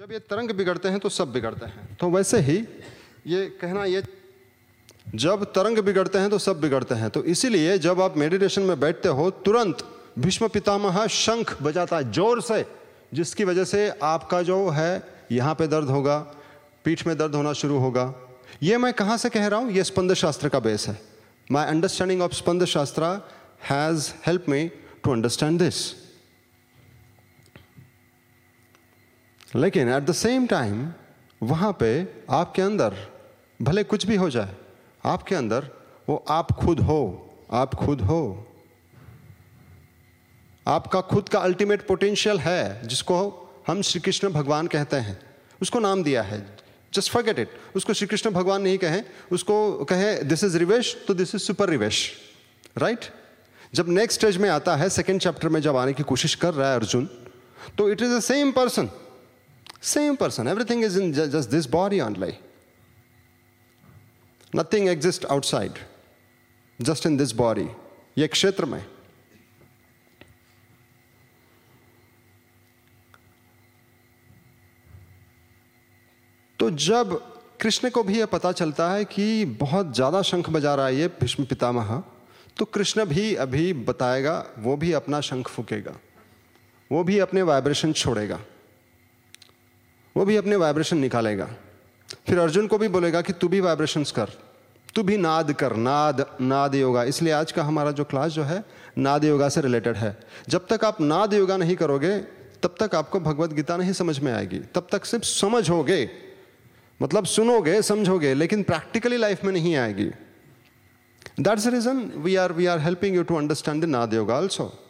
जब ये तरंग बिगड़ते हैं तो सब बिगड़ते हैं। तो वैसे ही ये कहना ये जब तरंग बिगड़ते हैं तो सब बिगड़ते हैं। तो इसीलिए जब आप मेडिटेशन में बैठते हो तुरंत भीष्म पितामह शंख बजाता है ज़ोर से जिसकी वजह से आपका जो है यहाँ पे दर्द होगा पीठ में दर्द होना शुरू होगा। ये मैं कहाँ से कह रहा हूँ? ये स्पंद शास्त्र का बेस है। माई understanding of Spanda Shastra has help me to understand this लेकिन एट द सेम टाइम वहाँ पे आपके अंदर भले कुछ भी हो जाए, आपके अंदर वो आप खुद हो, आप खुद हो। आपका खुद का अल्टीमेट पोटेंशियल है, जिसको हम श्री कृष्ण भगवान कहते हैं। उसको नाम दिया है। जस्ट फॉरगेट इट उसको श्री कृष्ण भगवान नहीं कहें। उसको कहे दिस इज़ रिवेश तो this is super Rivesh right जब नेक्स्ट स्टेज में आता है सेकेंड चैप्टर में जब आने की कोशिश कर रहा है अर्जुन तो it is the same person Same person. Everything is in just this body only. Nothing exists outside. Just in this body. ये क्षेत्र में तो जब कृष्ण को भी यह पता चलता है कि बहुत ज़्यादा शंख बजा रहा है ये भीष्म पितामह तो कृष्ण भी अभी बताएगा, वो भी अपना शंख फूकेगा वो भी अपने वाइब्रेशन छोड़ेगा वो भी अपने वाइब्रेशन निकालेगा। फिर अर्जुन को भी बोलेगा कि तू भी वाइब्रेशंस कर। तू भी नाद कर। नाद नाद योगा। इसलिए आज का हमारा जो क्लास जो है, नाद योगा से रिलेटेड है। जब तक आप नाद योगा नहीं करोगे, तब तक आपको भगवत गीता नहीं समझ में आएगी। तब तक सिर्फ़ समझोगे। मतलब सुनोगे, समझोगे, लेकिन प्रैक्टिकली लाइफ में नहीं आएगी। That's reason we are we are helping you to understand the Naad yoga also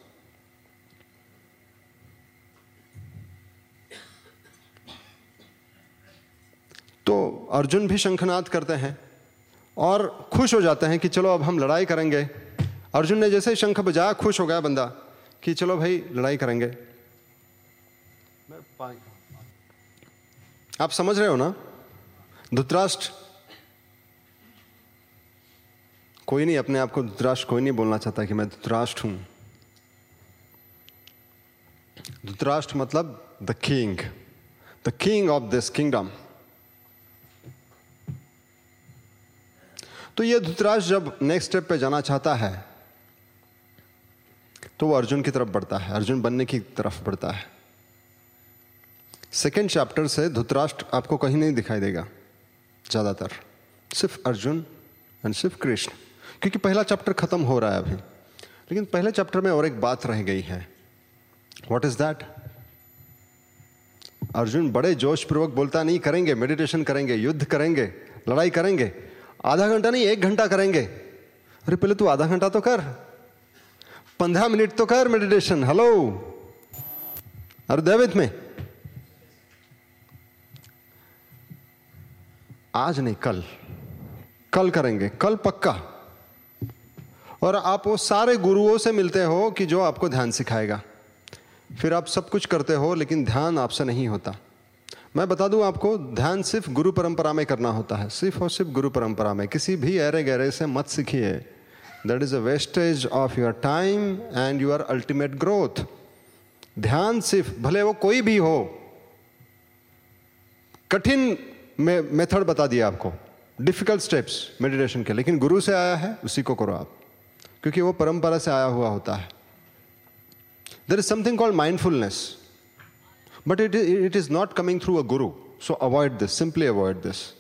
तो अर्जुन भी शंखनाद करते हैं और खुश हो जाते हैं कि चलो अब हम लड़ाई करेंगे। अर्जुन ने जैसे शंख बजाया खुश हो गया बंदा कि चलो भाई लड़ाई करेंगे। आप समझ रहे हो ना? धुतराष्ट्र। कोई नहीं, अपने आप को धुतराष्ट्र कोई नहीं बोलना चाहता कि मैं धुतराष्ट्र हूँ। धुतराष्ट्र मतलब the king the king of this kingdom तो ये धुतराज जब नेक्स्ट स्टेप पे जाना चाहता है तो वो अर्जुन की तरफ़ बढ़ता है, अर्जुन बनने की तरफ़ बढ़ता है। सेकेंड चैप्टर से धुतराष्ट्र आपको कहीं नहीं दिखाई देगा, ज़्यादातर। सिर्फ़ अर्जुन एंड सिर्फ़ कृष्ण। क्योंकि पहला चैप्टर खत्म हो रहा है अभी। लेकिन पहले चैप्टर में और एक बात रह गई है। वॉट इज़ दैट अर्जुन बड़े जोश पूर्वक बोलता, नहीं करेंगे मेडिटेशन करेंगे, युद्ध करेंगे, लड़ाई करेंगे। आधा घंटा नहीं, एक घंटा करेंगे। अरे पहले तू आधा घंटा तो कर। पंद्रह मिनट तो कर मेडिटेशन हेलो अरे दैवित में। आज नहीं, कल। कल करेंगे, कल पक्का। और आप वो सारे गुरुओं से मिलते हो कि जो आपको ध्यान सिखाएगा। फिर आप सब कुछ करते हो, लेकिन ध्यान आपसे नहीं होता। मैं बता दूँ आपको, ध्यान सिर्फ़ गुरु परंपरा में करना होता है। सिर्फ़ और सिर्फ़ गुरु परंपरा में। किसी भी अरे गहरे से मत सीखिए। That is a wastage of your time and your ultimate growth ध्यान सिर्फ़, भले वो कोई भी हो, कठिन मेथड बता दिया आपको। डिफ़िकल्ट स्टेप्स मेडिटेशन के। लेकिन गुरु से आया है, उसी को करो आप। क्योंकि वो परंपरा से आया हुआ होता है। There is something called mindfulness But it, it is not coming through a guru. So avoid this, simply avoid this.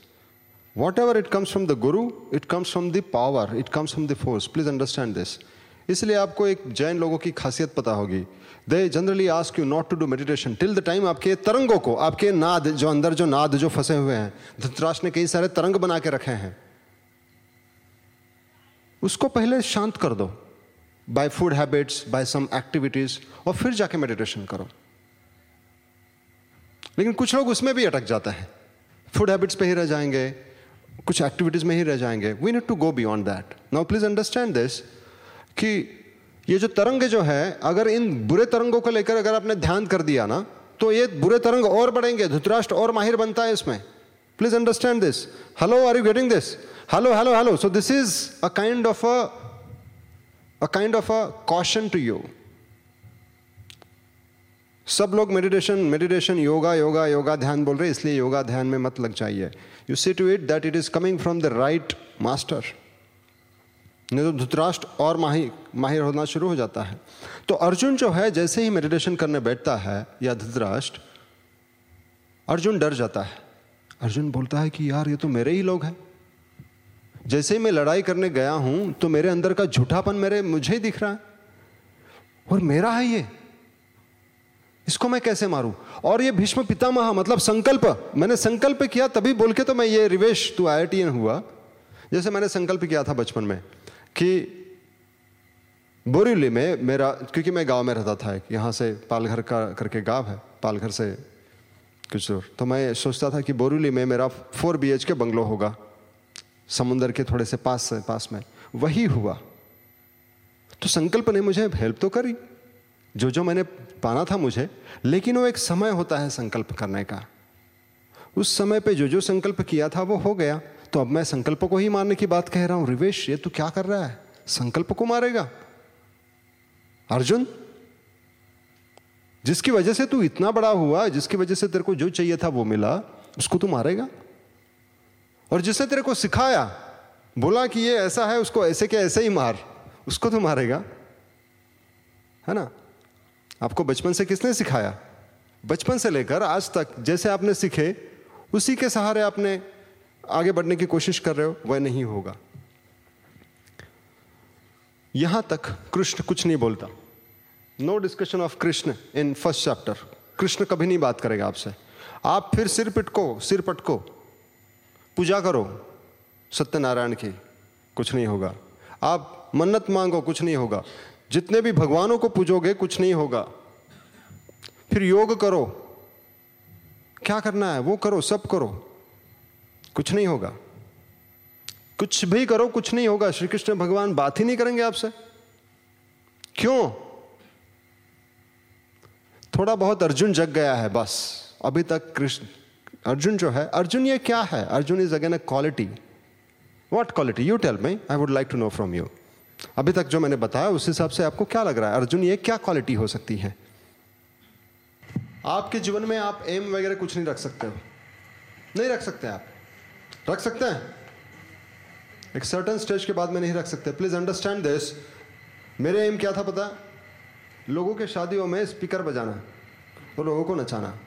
Whatever it comes from the guru, it comes from the power, it comes from the force. Please understand this. इसलिए आपको एक जैन लोगों की खासियत पता होगी they generally ask you not to do meditation till the time आपके तरंगों को आपके नाद जो अंदर जो नाद जो फंसे हुए हैं धृतराष्ट्र ने कई सारे तरंग बना के रखे हैं उसको पहले शांत कर दो by food habits by some activities और फिर जाके मेडिटेशन करो लेकिन कुछ लोग उसमें भी अटक जाते हैं। फ़ूड हैबिट्स पे ही रह जाएँगे, कुछ एक्टिविटीज़ में ही रह जाएँगे। We need to go beyond that now please understand this कि ये जो तरंग जो है, अगर इन बुरे तरंगों को लेकर अगर आपने ध्यान कर दिया ना तो ये बुरे तरंग और बढ़ेंगे, धुतराष्ट्र और माहिर बनता है इसमें। Please understand this hello are you getting this hello hello hello so this is a kind of a kind of a caution to you सब लोग मेडिटेशन मेडिटेशन योगा योगा योगा ध्यान बोल रहे हैं, इसलिए योगा ध्यान में मत लग जाइए। You see to it that it is coming from the right master नहीं तो धुतराष्ट्र और माहिर माहिर होना शुरू हो जाता है। तो अर्जुन जो है, जैसे ही मेडिटेशन करने बैठता है, या धुतराष्ट्र, अर्जुन डर जाता है। अर्जुन बोलता है कि यार, ये तो मेरे ही लोग हैं। जैसे ही मैं लड़ाई करने गया हूँ तो मेरे अंदर का झूठापन मेरे, मुझे ही दिख रहा है। और मेरा है ये। इसको मैं कैसे मारूं? और ये भीष्म पितामह मतलब संकल्प, मैंने संकल्प किया तभी बोल के तो मैं ये रिवेश, तू आई हुआ। जैसे मैंने संकल्प किया था बचपन में कि बोरीवली में मेरा, क्योंकि मैं गाँव में रहता था यहाँ से पालघर का करके गाँव है, पालघर से कुछ दूर। तो मैं सोचता था कि बोरीवली में मेरा फोर बी के बंगलो होगा, समुंदर के थोड़े से पास से, पास में। वही हुआ। तो संकल्प ने मुझे हेल्प तो करी। जो जो मैंने पाना था मुझे, लेकिन वो एक समय होता है संकल्प करने का। उस समय पे जो जो संकल्प किया था वो हो गया। तो अब मैं संकल्प को ही मारने की बात कह रहा हूँ। रिवेश, ये तू क्या कर रहा है? संकल्प को मारेगा? अर्जुन, जिसकी वजह से तू इतना बड़ा हुआ, जिसकी वजह से तेरे को जो चाहिए था वो मिला, उसको तू मारेगा? और जिसने तेरे को सिखाया, बोला कि ये ऐसा है, उसको ऐसे के ऐसे ही मार, उसको तो मारेगा? है ना? आपको बचपन से किसने सिखाया? बचपन से लेकर आज तक, जैसे आपने सीखे, उसी के सहारे आपने आगे बढ़ने की कोशिश कर रहे हो, वह नहीं होगा। यहाँ तक कृष्ण कुछ नहीं बोलता। No discussion of Krishna in first chapter Krishna कभी नहीं बात करेगा आपसे। आप फिर सिर पिटको, सिर पटको। पूजा करो, सत्यनारायण की। कुछ नहीं होगा। आप मन्नत मांगो, कुछ नहीं होगा। जितने भी भगवानों को पूजोगे, कुछ नहीं होगा। फिर योग करो। क्या करना है? वो करो, सब करो। कुछ नहीं होगा। कुछ भी करो, कुछ नहीं होगा। श्री कृष्ण भगवान बात ही नहीं करेंगे आपसे। क्यों? थोड़ा बहुत अर्जुन जग गया है, बस। अभी तक कृष्ण अर्जुन जो है, अर्जुन ये क्या है? Arjun is again a quality what quality you tell me I would like to know from you अभी तक जो मैंने बताया, उस हिसाब से आपको क्या लग रहा है? अर्जुन, ये क्या क्वालिटी हो सकती है? आपके जीवन में आप एम वगैरह कुछ नहीं रख सकते हो। नहीं रख सकते आप। रख सकते हैं। एक सर्टन स्टेज के बाद में नहीं रख सकते। प्लीज़ अंडरस्टैंड दिस मेरे एम क्या था पता? लोगों के शादियों में स्पीकर बजाना और लोगों को नचाना।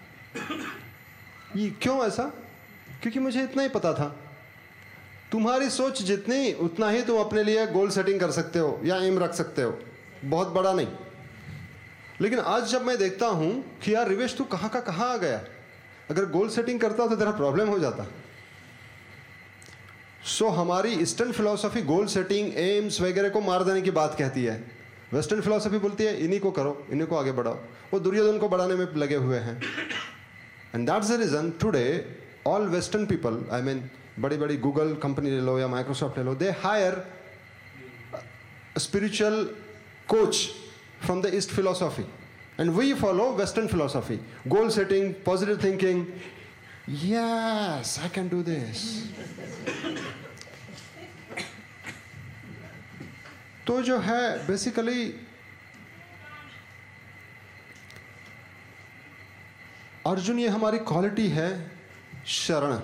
ये क्यों ऐसा? क्योंकि मुझे इतना ही पता था। तुम्हारी सोच जितनी उतना ही तुम अपने लिए गोल सेटिंग कर सकते हो या एम रख सकते हो। बहुत बड़ा नहीं। लेकिन आज जब मैं देखता हूँ कि यार रिवेश तू कहाँ का कहाँ आ गया? अगर गोल सेटिंग करता तो तेरा प्रॉब्लम हो जाता। सो so, हमारी eastern philosophy goal setting aims वगैरह को मार देने की बात कहती है। वेस्टर्न फिलोसॉफी बोलती है इन्हीं को करो इन्हीं को आगे बढ़ाओ। वो दुर्योधन को बढ़ाने में लगे हुए हैं। And that's the reason today all western people I mean बड़ी बड़ी गूगल कंपनी ले लो या माइक्रोसॉफ्ट ले लो they hire spiritual coach from the east philosophy and we follow western philosophy goal setting positive thinking Yes, I can do this. तो जो है basically Arjun ये हमारी क्वालिटी है शरण।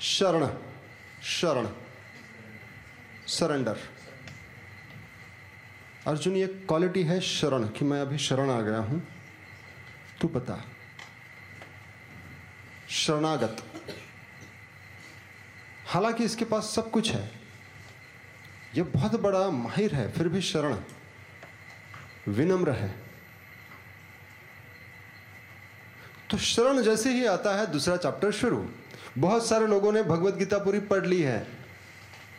शरण शरण सरेंडर अर्जुन, ये क्वालिटी है शरण, कि मैं अभी शरण आ गया हूँ। तू बता। शरणागत। हालाँकि इसके पास सब कुछ है। यह बहुत बड़ा माहिर है, फिर भी शरण। विनम्र है। तो शरण जैसे ही आता है, दूसरा चैप्टर शुरू। बहुत सारे लोगों ने भगवत गीता पूरी पढ़ ली है।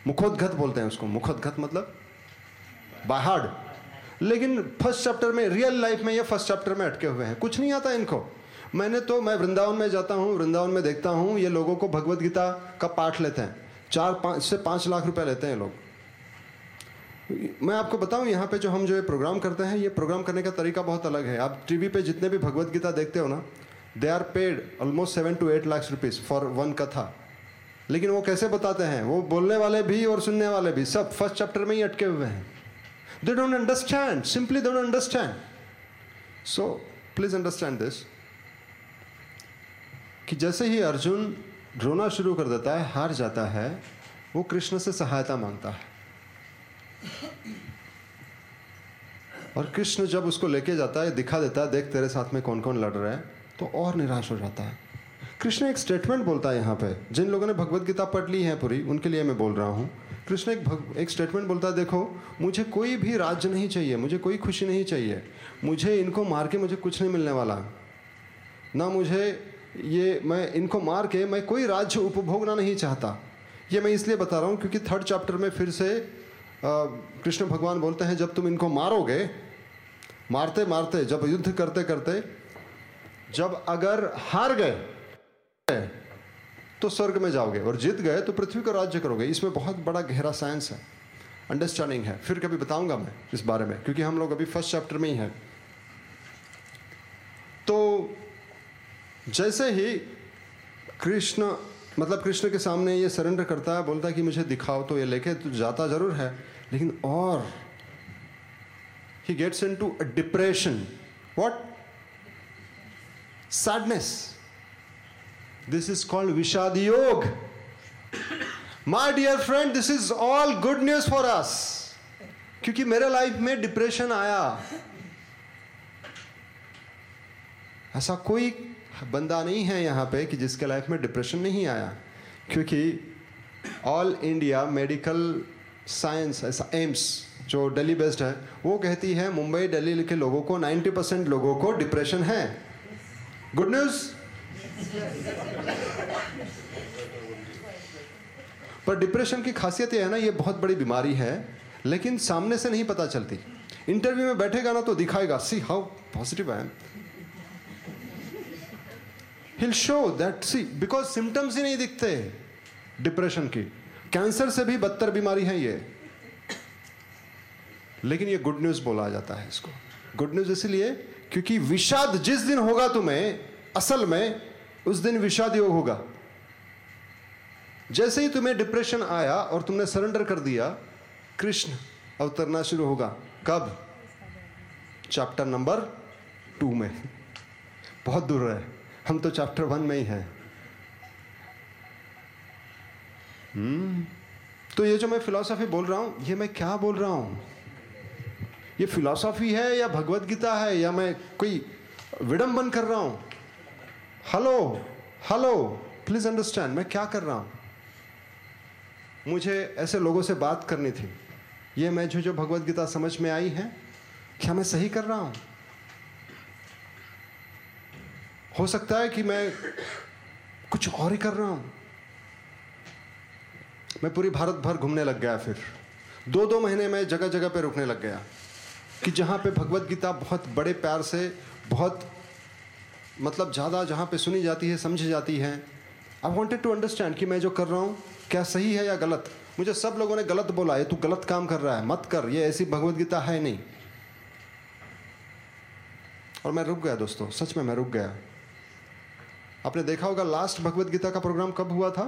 मुखोद्गत बोलते हैं उसको। मुखोद्गत मतलब बाहर। लेकिन फ़र्स्ट चैप्टर में रियल लाइफ में ये फ़र्स्ट चैप्टर में अटके हुए हैं। कुछ नहीं आता इनको। मैंने तो मैं वृंदावन में जाता हूँ, वृंदावन में देखता हूँ, ये लोगों को भगवत गीता का पाठ लेते हैं। चार, पाँच से पाँच लाख रुपए लेते हैं लोग। मैं आपको बताऊँ, यहाँ पे जो हम जो ये प्रोग्राम करते हैं, ये प्रोग्राम करने का तरीका बहुत अलग है। आप टीवी पे जितने भी भगवत गीता देखते हो ना they are paid almost seven to eight lakh rupees for one katha लेकिन वो कैसे बताते हैं? वो बोलने वाले भी और सुनने वाले भी सब फ़र्स्ट चैप्टर में ही अटके हुए हैं। They don't understand simply don't understand so please understand this कि जैसे ही अर्जुन रोना शुरू कर देता है, हार जाता है, वो कृष्ण से सहायता माँगता है। और कृष्ण जब उसको लेके जाता है, दिखा देता है, देख तेरे साथ में कौन कौन लड़ रहा है। तो और निराश हो जाता है। कृष्ण एक स्टेटमेंट बोलता है यहाँ पे। जिन लोगों ने भगवत गीता पढ़ ली है पूरी उनके लिए मैं बोल रहा हूँ। कृष्ण एक भग, एक स्टेटमेंट बोलता है देखो मुझे कोई भी राज्य नहीं चाहिए मुझे कोई खुशी नहीं चाहिए। मुझे इनको मार के मुझे कुछ नहीं मिलने वाला। ना मुझे ये मैं इनको मार के मैं कोई राज्य उपभोगना नहीं चाहता। ये मैं इसलिए बता रहा हूँ क्योंकि थर्ड चैप्टर में फिर से कृष्ण भगवान बोलते हैं जब तुम इनको मारोगे मारते मारते जब युद्ध करते करते जब अगर हार गए तो स्वर्ग में जाओगे और जीत गए तो पृथ्वी का राज्य करोगे। इसमें बहुत बड़ा गहरा साइंस है। अंडरस्टैंडिंग है। फिर कभी बताऊँगा मैं इस बारे में, क्योंकि हम लोग अभी फ़र्स्ट चैप्टर में ही हैं। तो जैसे ही कृष्ण मतलब कृष्ण के सामने ये सरेंडर करता है, बोलता है कि मुझे दिखाओ तो ये लेके तो जाता ज़रूर है, लेकिन और he gets into a depression what sadness this is called Vishad Yog my dear friend this is all good news for us क्योंकि मेरे लाइफ में डिप्रेशन आया ऐसा कोई बंदा नहीं है यहाँ पे कि जिसके लाइफ में डिप्रेशन नहीं आया क्योंकि ऑल इंडिया मेडिकल साइंस ऐसा एम्स जो दिल्ली बेस्ड है वो कहती है मुंबई दिल्ली के लोगों को 90 परसेंट लोगों को डिप्रेशन है गुड न्यूज़ पर डिप्रेशन की खासियत यह है ना, ये बहुत बड़ी बीमारी है, लेकिन सामने से नहीं पता चलती। इंटरव्यू में बैठेगा ना तो दिखाएगा see how positive I am he'll show that see because symptoms ही नहीं दिखते डिप्रेशन की। कैंसर से भी बदतर बीमारी है ये। लेकिन ये गुड न्यूज़ बोला जाता है इसको। गुड न्यूज़ इसलिए क्योंकि विषाद जिस दिन होगा तुम्हें, असल में उस दिन विषाद योग होगा। जैसे ही तुम्हें डिप्रेशन आया और तुमने सरेंडर कर दिया, कृष्ण अवतरना शुरू होगा। कब? चैप्टर नंबर टू में। बहुत दूर है। हम तो चैप्टर वन में ही हैं। हम्म। तो ये जो मैं फिलॉसफी बोल रहा हूँ, ये मैं क्या बोल रहा हूँ? ये फिलॉसफी है या भगवत गीता है या मैं कोई विडंबन कर रहा हूँ? हेलो हेलो प्लीज़ अंडरस्टैंड मैं क्या कर रहा हूँ? मुझे ऐसे लोगों से बात करनी थी। ये मैं जो जो भगवत गीता समझ में आई है, क्या मैं सही कर रहा हूँ? हो सकता है कि मैं कुछ और ही कर रहा हूँ। मैं पूरी भारत भर घूमने लग गया फिर। दो दो महीने में जगह जगह पे रुकने लग गया। कि जहाँ पे भगवत गीता बहुत बड़े प्यार से, बहुत मतलब ज़्यादा जहाँ पे सुनी जाती है, समझी जाती है। आई वॉन्टेड टू अंडरस्टैंड कि मैं जो कर रहा हूँ, क्या सही है या गलत? मुझे सब लोगों ने गलत बोला है तू गलत काम कर रहा है, मत कर, ये ऐसी भगवत गीता है नहीं। और मैं रुक गया दोस्तों, सच में मैं रुक गया। आपने देखा होगा लास्ट भगवत गीता का प्रोग्राम कब हुआ था?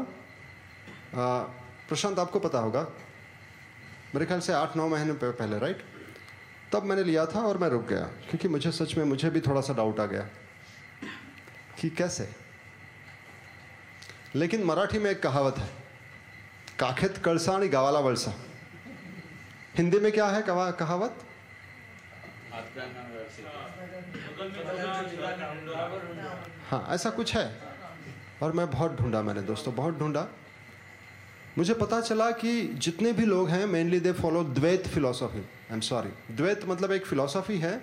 प्रशांत, आपको पता होगा। मेरे ख्याल से आठ नौ महीने पहले राइट तब मैंने लिया था और मैं रुक गया, क्योंकि मुझे सच में, मुझे भी थोड़ा सा डाउट आ गया कि कैसे? लेकिन मराठी में एक कहावत है, काखेत कळसाणी गावाला वलसा। हिंदी में क्या है कहावत? हाँ ऐसा कुछ है। और मैं बहुत ढूंढा मैंने, दोस्तों, बहुत ढूंढा। मुझे पता चला कि जितने भी लोग हैं mainly they follow Dvaita philosophy I am sorry Dvaita मतलब एक फिलोसॉफी है।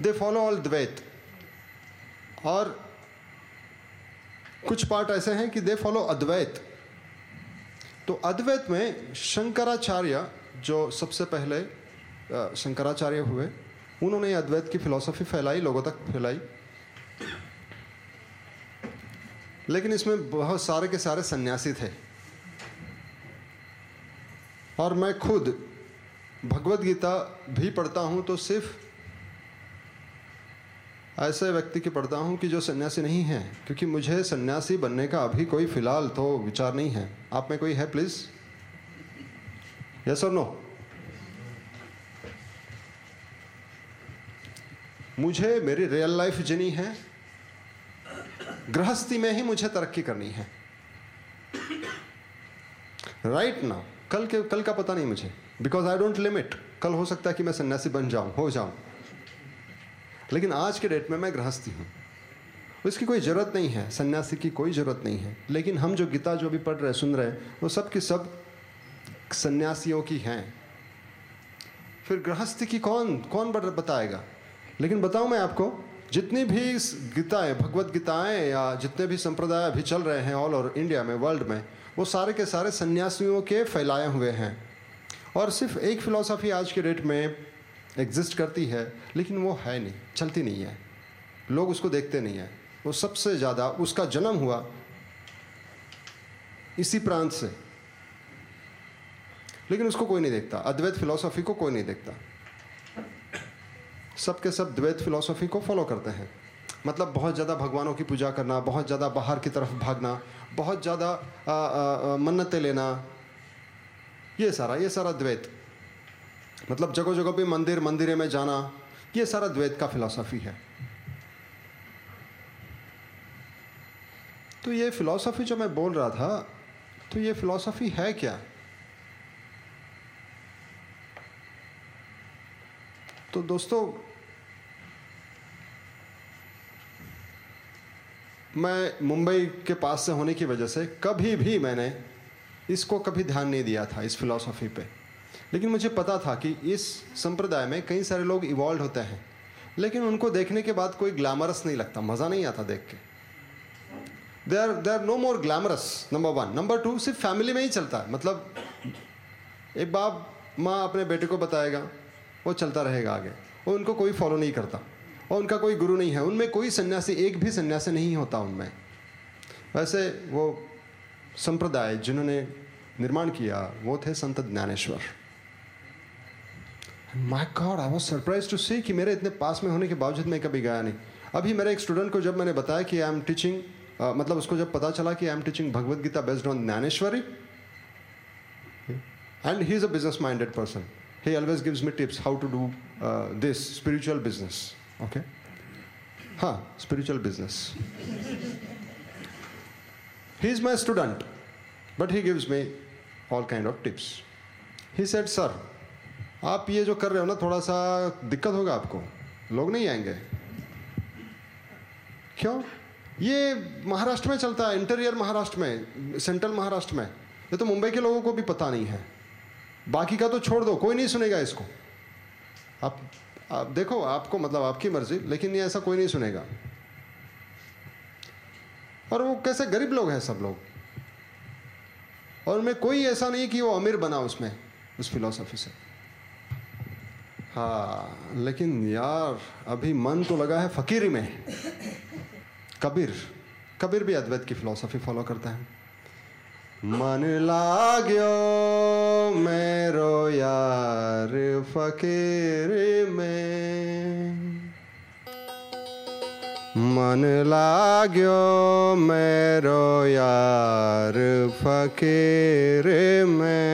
दे फॉलो ऑल द्वैत और कुछ पार्ट ऐसे हैं कि दे फॉलो अद्वैत तो अद्वैत में शंकराचार्य, जो सबसे पहले शंकराचार्य हुए, उन्होंने अद्वैत की फिलॉसफी फैलाई, लोगों तक फैलाई। लेकिन इसमें बहुत सारे के सारे सन्यासी थे। और मैं खुद भगवत गीता भी पढ़ता हूँ तो सिर्फ़ ऐसे व्यक्ति की पढ़ता हूँ कि जो सन्यासी नहीं है, क्योंकि मुझे सन्यासी बनने का अभी कोई फ़िलहाल तो विचार नहीं है। आप में कोई है प्लीज़ यस और नो मुझे मेरी रियल लाइफ जीनी है गृहस्थी में ही मुझे तरक्की करनी है। राइट right ना कल के, कल का पता नहीं मुझे। बिकॉज़ आई डोंट लिमिट कल हो सकता है कि मैं सन्यासी बन जाऊँ, हो जाऊँ। लेकिन आज के डेट में मैं गृहस्थी हूँ। इसकी कोई ज़रूरत नहीं है, सन्यासी की कोई ज़रूरत नहीं है। लेकिन हम जो गीता जो भी पढ़ रहे, सुन रहे, वो सब की सब सन्यासियों की हैं। फिर गृहस्थी की कौन कौन बताएगा? लेकिन बताऊँ मैं आपको जितनी भी गीताएँ, भगवत गीताएँ या जितने भी संप्रदाय अभी चल रहे हैं ऑल ओवर इंडिया में वर्ल्ड में, वो सारे के सारे सन्यासियों के फैलाए हुए हैं। और सिर्फ़ एक फ़िलासफ़ी आज के डेट में एग्जिस्ट करती है, लेकिन वो है नहीं, चलती नहीं है। लोग उसको देखते नहीं हैं। वो सबसे ज़्यादा उसका जन्म हुआ इसी प्रांत से। लेकिन उसको कोई नहीं देखता, अद्वैत फिलोसॉफी को कोई नहीं देखता। सब के सब द्वैत फिलोसॉफी को फॉलो करते हैं। मतलब बहुत ज़्यादा भगवानों की पूजा करना, बहुत ज़्यादा बाहर की तरफ़ भागना, बहुत ज़्यादा मन्नतें लेना, ये सारा ये सारा द्वैत। मतलब जगह जगह पे मंदिर मंदिर में जाना, ये सारा द्वैत का फिलॉसफी है। तो ये फिलॉसफी जो मैं बोल रहा था तो ये फिलॉसफी है क्या? तो दोस्तों मैं मुंबई के पास से होने की वजह से कभी भी मैंने इसको कभी ध्यान नहीं दिया था, इस फिलॉसफी पे। लेकिन मुझे पता था कि इस संप्रदाय में कई सारे लोग इवॉल्व होते हैं, लेकिन उनको देखने के बाद कोई ग्लैमरस नहीं लगता, मज़ा नहीं आता देख के। They are they are no more glamorous number one number two सिर्फ़ फैमिली में ही चलता है। मतलब एक बाप माँ अपने बेटे को बताएगा, वो चलता रहेगा आगे। और उनको कोई फॉलो नहीं करता। और उनका कोई गुरु नहीं है। उनमें कोई सन्यासी एक भी सन्यासी नहीं होता उनमें। वैसे वो संप्रदाय जिन्होंने निर्माण किया वो थे Sant Dnyaneshwar. My God I was surprise to see कि मेरे इतने पास में होने के बावजूद मैं कभी गया नहीं। अभी मेरे एक स्टूडेंट को जब मैंने बताया कि आई एम टीचिंग मतलब उसको जब पता चला कि I am teaching Bhagavad Gita based on Dnyaneshwari and he is a business minded person he always gives me tips how to do uh, this spiritual Okay? Huh, spiritual business. he is my student, but he gives me all kind of tips. He said, Sir, आप ये जो कर रहे हो ना थोड़ा सा दिक्कत होगा आपको लोग नहीं आएँगे क्यों ये महाराष्ट्र में चलता है इंटीरियर महाराष्ट्र में सेंट्रल महाराष्ट्र में ये तो मुंबई के लोगों को भी पता नहीं है बाकी का तो छोड़ दो कोई नहीं सुनेगा इसको आप आप देखो, आपको मतलब आपकी मर्ज़ी, लेकिन ये ऐसा कोई नहीं सुनेगा। और वो कैसे गरीब लोग हैं सब लोग? और मैं कोई ऐसा नहीं कि वो अमीर बना उसमें, उस फिलोसफी से। हाँ लेकिन यार, अभी मन तो लगा है फकीरी में। कबीर कबीर भी अद्वैत की फिलोसफी फॉलो करता है। मन लाग्यो मेरो यार फकीर में। मन लाग्यो मेरो यार फकीर में।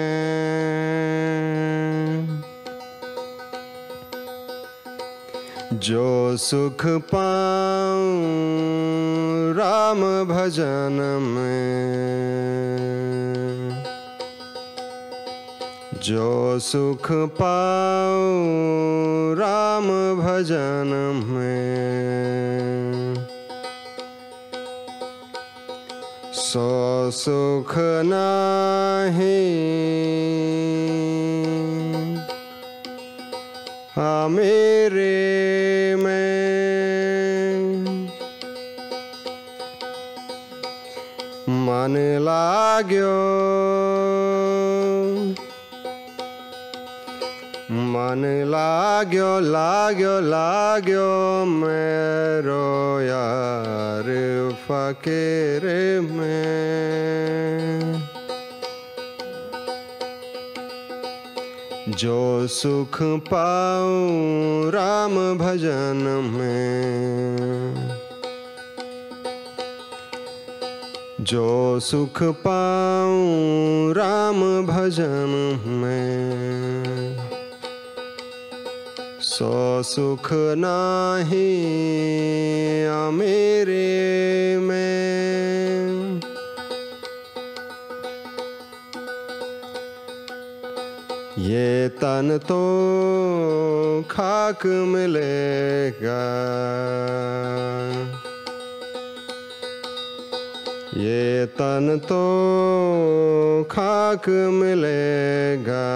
जो सुख पाऊँ राम भजन में। जो सुख पाऊँ राम भजन में। सो सुख नहीं। मेरे में। मन लाग्यो। मन लाग्यो लाग्यो लाग्यो मेरो यार फकीर में। जो सुख पाऊँ राम भजन में। जो सुख पाऊँ राम भजन में। सो सुख नाही मेरे में। ये तन तो खाक मिलेगा। ये तन तो खाक मिलेगा।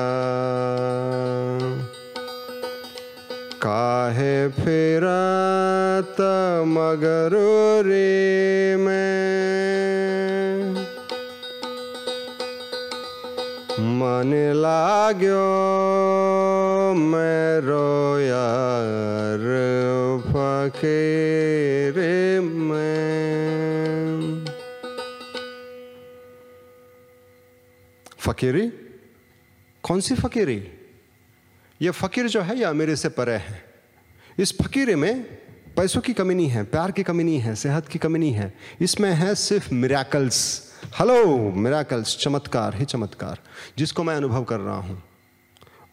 काहे फिरत मगरूरी में मन लाग्यो मैं रोयार फकीर में फकीरी? कौन सी फकीरी? ये फकीर जो है, या मेरे से परे है। इस फकीरे में पैसों की कमी नहीं है, प्यार की कमी नहीं है, सेहत की कमी नहीं है। इसमें है सिर्फ़ मिराकल्स हेलो मेराकल्स चमत्कार, ही चमत्कार, जिसको मैं अनुभव कर रहा हूँ।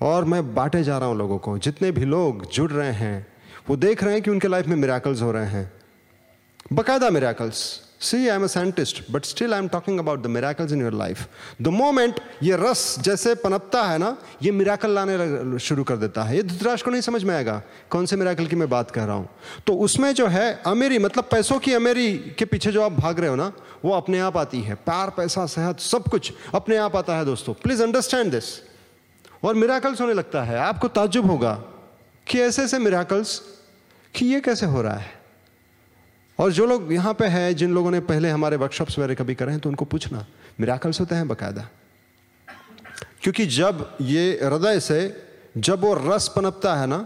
और मैं बांटे जा रहा हूँ लोगों को। जितने भी लोग जुड़ रहे हैं, वो देख रहे हैं कि उनके लाइफ में मेराकल्स हो रहे हैं। बकायदा miracles am a scientist but still I am talking about the miracles in your life the moment ये रस जैसे पनपता है ना, ये मिराकल लाने शुरू कर देता है। ये धृतराज को नहीं समझ में आएगा, कौन से मिराकल की मैं बात कर रहा हूँ। तो उसमें जो है, अमेरी मतलब पैसों की अमेरी के पीछे जो आप भाग रहे हो ना, वो अपने आप आती है। प्यार, पैसा, सेहत, सब कुछ अपने आप आता है दोस्तों। प्लीज़ अंडरस्टैंड दिस और मिराकल्स होने लगता है। आपको ताजुब होगा कि ऐसे ऐसे मिराकल्स कि ये कैसे हो रहा है? और जो लोग यहाँ पे हैं, जिन लोगों ने पहले हमारे वर्कशॉप्स वगैरह कभी करे हैं तो उनको पूछना, मिराकल्स होते हैं बकायदा? क्योंकि जब ये हृदय से जब वो रस पनपता है ना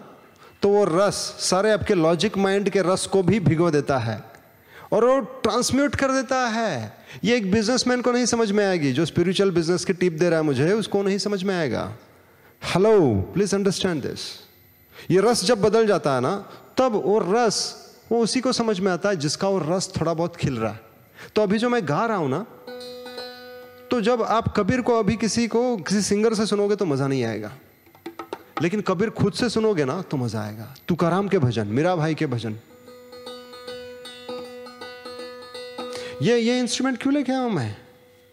तो वो रस सारे आपके लॉजिक माइंड के रस को भी भिगो देता है और वो ट्रांसम्यूट कर देता है। ये एक बिजनेसमैन को नहीं समझ में आएगी। जो स्पिरिचुअल बिज़नेस की टिप दे रहा है मुझे, उसको नहीं समझ में आएगा। हेलो प्लीज़ अंडरस्टैंड दिस ये रस जब बदल जाता है ना, तब वो रस वो उसी को समझ में आता है जिसका वो रस थोड़ा बहुत खिल रहा है। तो अभी जो मैं गा रहा हूँ ना तो जब आप कबीर को अभी किसी को, किसी सिंगर से सुनोगे तो मज़ा नहीं आएगा। लेकिन कबीर खुद से सुनोगे ना तो मज़ा आएगा। तुकाराम के भजन, मीरा भाई के भजन। ये ये इंस्ट्रूमेंट क्यों लेके आया मैं?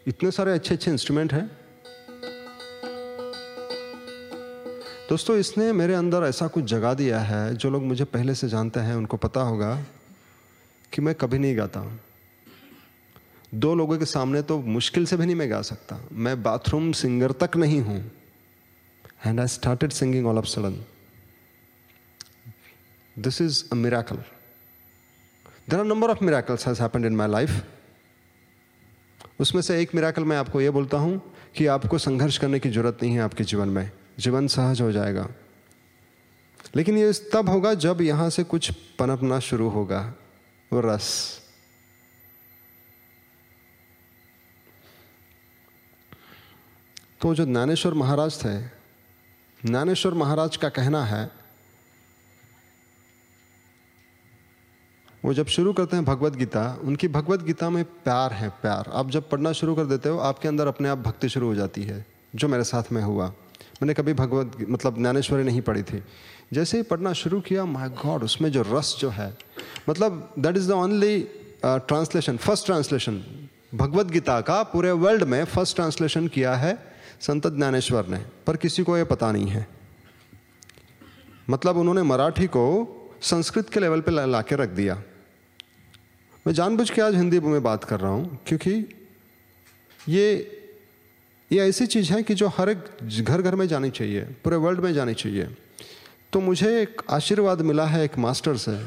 इतने सारे अच्छे अच्छे इंस्ट्रूमेंट हैं। दोस्तों, इसने मेरे अंदर ऐसा कुछ जगा दिया है, जो लोग मुझे पहले से जानते हैं, उनको पता होगा कि मैं कभी नहीं गाता दो लोगों के सामने तो मुश्किल से भी नहीं मैं गा सकता। मैं बाथरूम सिंगर तक नहीं हूँ। And I started singing all of sudden this is a miracle there are number of miracles has happened in my life उसमें से एक मिराकल मैं आपको यह बोलता हूँ कि आपको संघर्ष करने की ज़रूरत नहीं है आपके जीवन में। जीवन सहज हो जाएगा। लेकिन ये तब होगा जब यहाँ से कुछ पनपना शुरू होगा, वो रस। तो जो ज्ञानेश्वर महाराज थे, ज्ञानेश्वर महाराज का कहना है, वो जब शुरू करते हैं भगवत गीता, उनकी भगवत गीता में प्यार है, प्यार। आप जब पढ़ना शुरू कर देते हो, आपके अंदर अपने आप भक्ति शुरू हो जाती है, जो मेरे साथ में हुआ। मैंने कभी भगवत मतलब ज्ञानेश्वरी नहीं पढ़ी थी। जैसे ही पढ़ना शुरू किया माय गॉड उसमें जो रस जो है मतलब that is the only translation first translation Bhagavad Gita का पूरे वर्ल्ड में फ़र्स्ट ट्रांसलेशन किया है संत ज्ञानेश्वर ने, पर किसी को ये पता नहीं है। मतलब उन्होंने मराठी को संस्कृत के लेवल पे ला के रख दिया। मैं जानबूझ के आज हिंदी में बात कर रहा हूँ, क्योंकि ये ये ऐसी चीज़ है कि जो हर एक घर घर में जानी चाहिए, पूरे वर्ल्ड में जानी चाहिए। तो मुझे एक आशीर्वाद मिला है एक मास्टर से।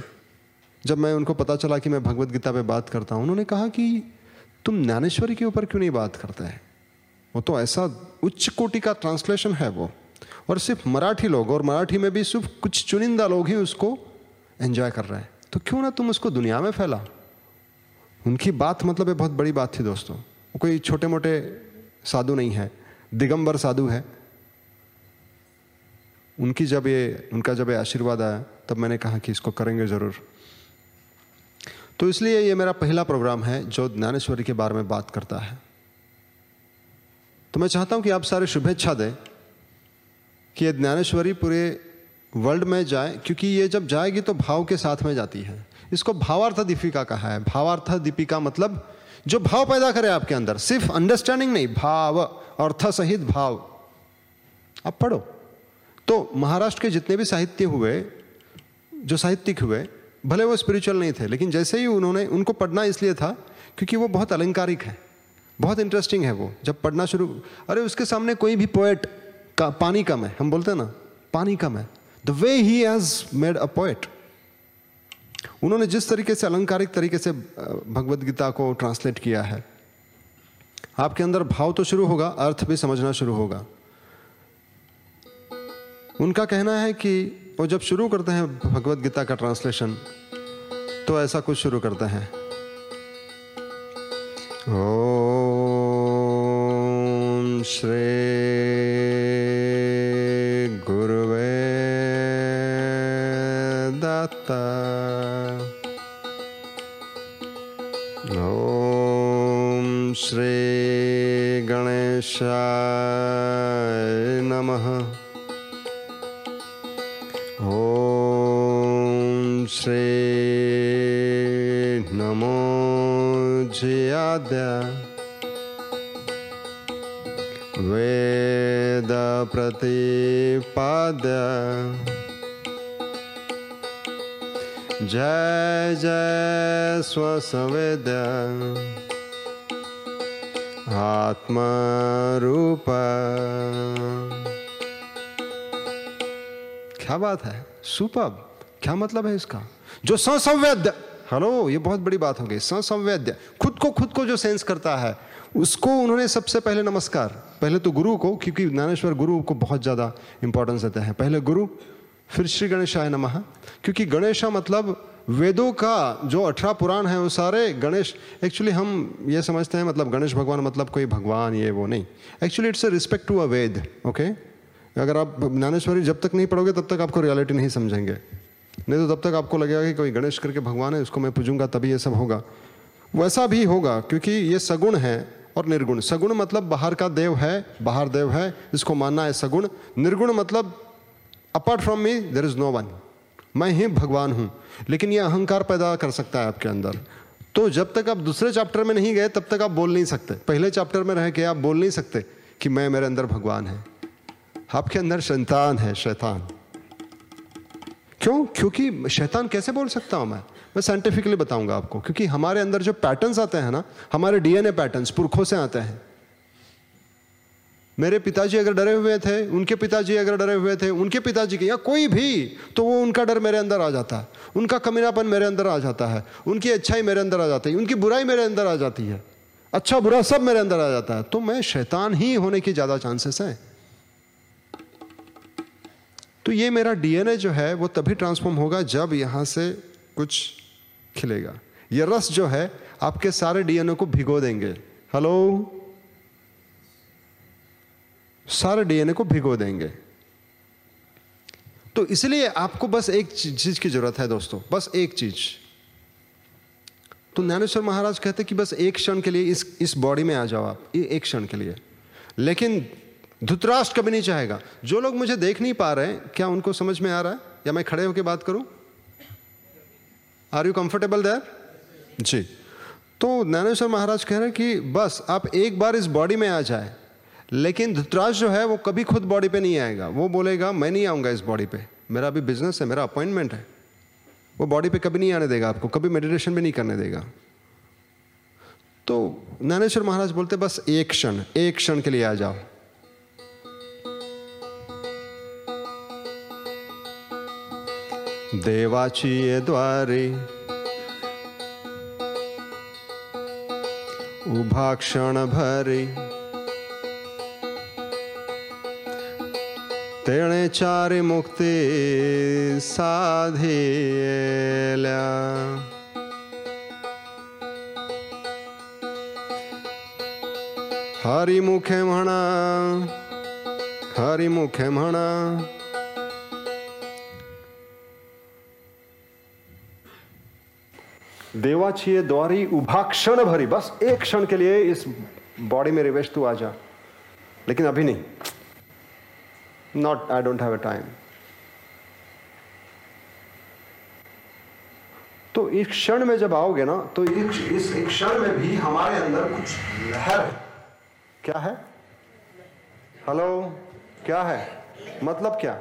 जब मैं उनको पता चला कि मैं भगवत गीता पे बात करता हूँ, उन्होंने कहा कि तुम ज्ञानेश्वरी के ऊपर क्यों नहीं बात करते हैं? वो तो ऐसा उच्च कोटि का ट्रांसलेशन है वो। और सिर्फ़ मराठी लोग, और मराठी में भी सिर्फ़ कुछ चुनिंदा लोग ही उसको एंजॉय कर रहे हैं। तो क्यों ना तुम उसको दुनिया में फैला उनकी बात मतलब बहुत बड़ी बात थी दोस्तों। कोई छोटे मोटे साधु नहीं है, दिगंबर साधु है। उनकी जब ये, उनका जब ये आशीर्वाद आया, तब मैंने कहा कि इसको करेंगे ज़रूर। तो इसलिए ये मेरा पहला प्रोग्राम है जो ज्ञानेश्वरी के बारे में बात करता है। तो मैं चाहता हूँ कि आप सारे शुभेच्छा दें कि ये ज्ञानेश्वरी पूरे वर्ल्ड में जाए, क्योंकि ये जब जाएगी तो भाव के साथ में जाती है। इसको भावार्थ दीपिका कहा है। भावार्थ दीपिका मतलब जो भाव पैदा करे आपके अंदर, सिर्फ़ अंडरस्टैंडिंग नहीं, भाव अर्थ सहित भाव। आप पढ़ो। तो महाराष्ट्र के जितने भी साहित्य हुए, जो साहित्यिक हुए, भले वो स्पिरिचुअल नहीं थे, लेकिन जैसे ही उन्होंने, उनको पढ़ना इसलिए था, क्योंकि वो बहुत अलंकारिक है। बहुत इंटरेस्टिंग है वो। जब पढ़ना शुरू, अरे उसके सामने कोई भी पोएट का, पानी कम है, हम बोलते हैं ना, पानी कम है। The way he has made a poet उन्होंने जिस तरीके से अलंकारिक तरीके से भगवत गीता को ट्रांसलेट किया है, आपके अंदर भाव तो शुरू होगा, अर्थ भी समझना शुरू होगा। उनका कहना है कि वो जब शुरू करते हैं भगवत गीता का ट्रांसलेशन तो ऐसा कुछ शुरू करते हैं। ओम श्री वेदप्रतिपाद्य जय जय स्वसवेद्य आत्मरूप। क्या बात है? सुपर क्या मतलब है इसका? जो संसंवेद्य। हेलो, ये बहुत बड़ी बात हो गई। संसंवेद्य। खुद को खुद को जो सेंस करता है उसको उन्होंने सबसे पहले नमस्कार। पहले तो गुरु को, क्योंकि ज्ञानेश्वर गुरु को बहुत ज़्यादा इंपॉर्टेंस देते हैं। पहले गुरु, फिर श्री गणेशाय नमः। क्योंकि गणेशा मतलब वेदों का जो अठारह पुराण है, वो सारे गणेश एक्चुअली हम ये समझते हैं मतलब गणेश भगवान मतलब कोई भगवान, ये वो नहीं। Actually it's a respect to a Veda okay अगर आप ज्ञानेश्वरी जब तक नहीं पढ़ोगे, तब तक आपको रियलिटी नहीं समझेंगे। नहीं तो तब तक आपको लगेगा कि कोई गणेश करके भगवान है, उसको मैं पूजूँगा, तभी ये सब होगा। वैसा भी होगा, क्योंकि ये सगुण है। और निर्गुण। सगुण मतलब बाहर का देव है, बाहर देव है इसको मानना है सगुण। निर्गुण मतलब apart from me there is no one मैं ही भगवान हूँ, लेकिन यह अहंकार पैदा कर सकता है आपके अंदर। तो जब तक आप दूसरे चैप्टर में नहीं गए, तब तक आप बोल नहीं सकते। पहले चैप्टर में रह के आप बोल नहीं सकते कि मैं मेरे अंदर भगवान है। आपके अंदर शैतान है, शैतान। क्यों? क्योंकि शैतान कैसे बोल सकता हूँ मैं? मैं साइंटिफिकली बताऊँगा आपको, क्योंकि हमारे अंदर जो पैटर्न्स आते हैं ना, हमारे डीएनए पैटर्न्स पुरखों से आते हैं। मेरे पिताजी अगर डरे हुए थे, उनके पिताजी अगर डरे हुए थे, उनके पिताजी के, या कोई भी तो वो उनका डर मेरे अंदर आ जाता है। उनका कमीनापन मेरे अंदर आ जाता है। उनकी अच्छाई मेरे अंदर आ जाती है। उनकी बुराई मेरे अंदर आ जाती है। अच्छा बुरा सब मेरे अंदर आ जाता है। तो मैं शैतान ही होने की ज़्यादा चांसेस हैं। तो ये मेरा डीएनए जो है, वो तभी ट्रांसफॉर्म होगा जब यहाँ से कुछ खिलेगा। ये रस जो है, आपके सारे डीएनए को भिगो देंगे। हेलो? सारे डीएनए को भिगो देंगे। तो इसलिए आपको बस एक चीज़ की ज़रूरत है दोस्तों, बस एक चीज़। तो ज्ञानेश्वर महाराज कहते कि बस एक क्षण के लिए इस इस बॉडी में आ जाओ आप एक क्षण के लिए। लेकिन धुतराष्ट्र कभी नहीं चाहेगा। जो लोग मुझे देख नहीं पा रहे हैं, क्या उनको समझ में आ रहा है? या मैं खड़े होकर बात करूँ? आर यू कंफर्टेबल देर जी। तो ज्ञानेश्वर महाराज कह रहे हैं कि बस, आप एक बार इस बॉडी में आ जाए, लेकिन धुतराज जो है वो कभी खुद बॉडी पे नहीं आएगा। वो बोलेगा, मैं नहीं आऊँगा इस बॉडी पे। मेरा अभी बिज़नेस है, मेरा अपॉइंटमेंट है। वो बॉडी पे कभी नहीं आने देगा आपको, कभी मेडिटेशन भी नहीं करने देगा। तो ज्ञानेश्वर महाराज बोलते, बस एक क्षण एक क्षण के लिए आ जाओ। देवाची द्वारे उभा क्षण भरे तेणे चारि मुक्ति साधेल्या हरि मुखे म्हणा हरि मुखे म्हणा। देवा छे द्वारी उभा क्षण भरी, बस एक क्षण के लिए इस बॉडी में रिवेश तू आ जा। लेकिन अभी नहीं। Not I don't have a time तो इस क्षण में जब आओगे ना तो इस क्षण में भी हमारे अंदर कुछ लहर क्या है? हेलो क्या है? मतलब क्या?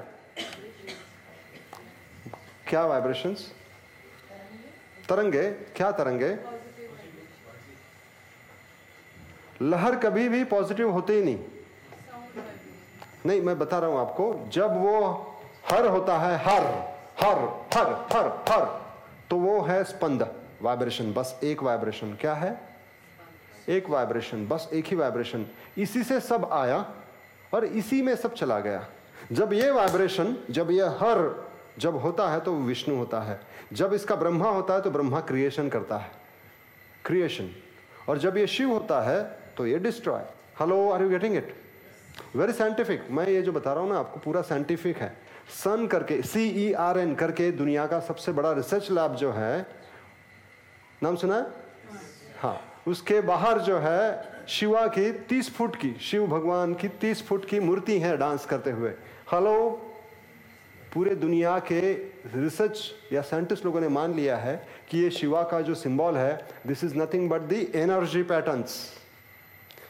क्या वाइब्रेशंस तरंगे, क्या तरंगे? लहर कभी भी पॉजिटिव होते ही नहीं। नहीं, मैं बता रहा हूँ आपको, जब वो हर होता है, हर हर हर हर हर तो वो है स्पंद। वाइब्रेशन बस एक वाइब्रेशन क्या है? एक वाइब्रेशन बस एक ही वाइब्रेशन इसी से सब आया और इसी में सब चला गया। जब ये वाइब्रेशन जब ये हर जब होता है तो विष्णु होता है। जब इसका ब्रह्मा होता है तो ब्रह्मा क्रिएशन करता है। क्रिएशन और जब ये शिव होता है तो ये destroy hello are you getting it very scientific मैं ये जो बता रहा हूँ ना, आपको पूरा साइंटिफिक है। सन करके सी ई आर एन करके दुनिया का सबसे बड़ा रिसर्च लैब जो है, नाम सुना है? हाँ। उसके बाहर जो है, शिवा की तीस फुट की, शिव भगवान की तीस फुट की मूर्ति है डांस करते हुए। हेलो पूरे दुनिया के रिसर्च या साइंटिस्ट लोगों ने मान लिया है कि ये शिवा का जो सिंबल है this is nothing but the energy patterns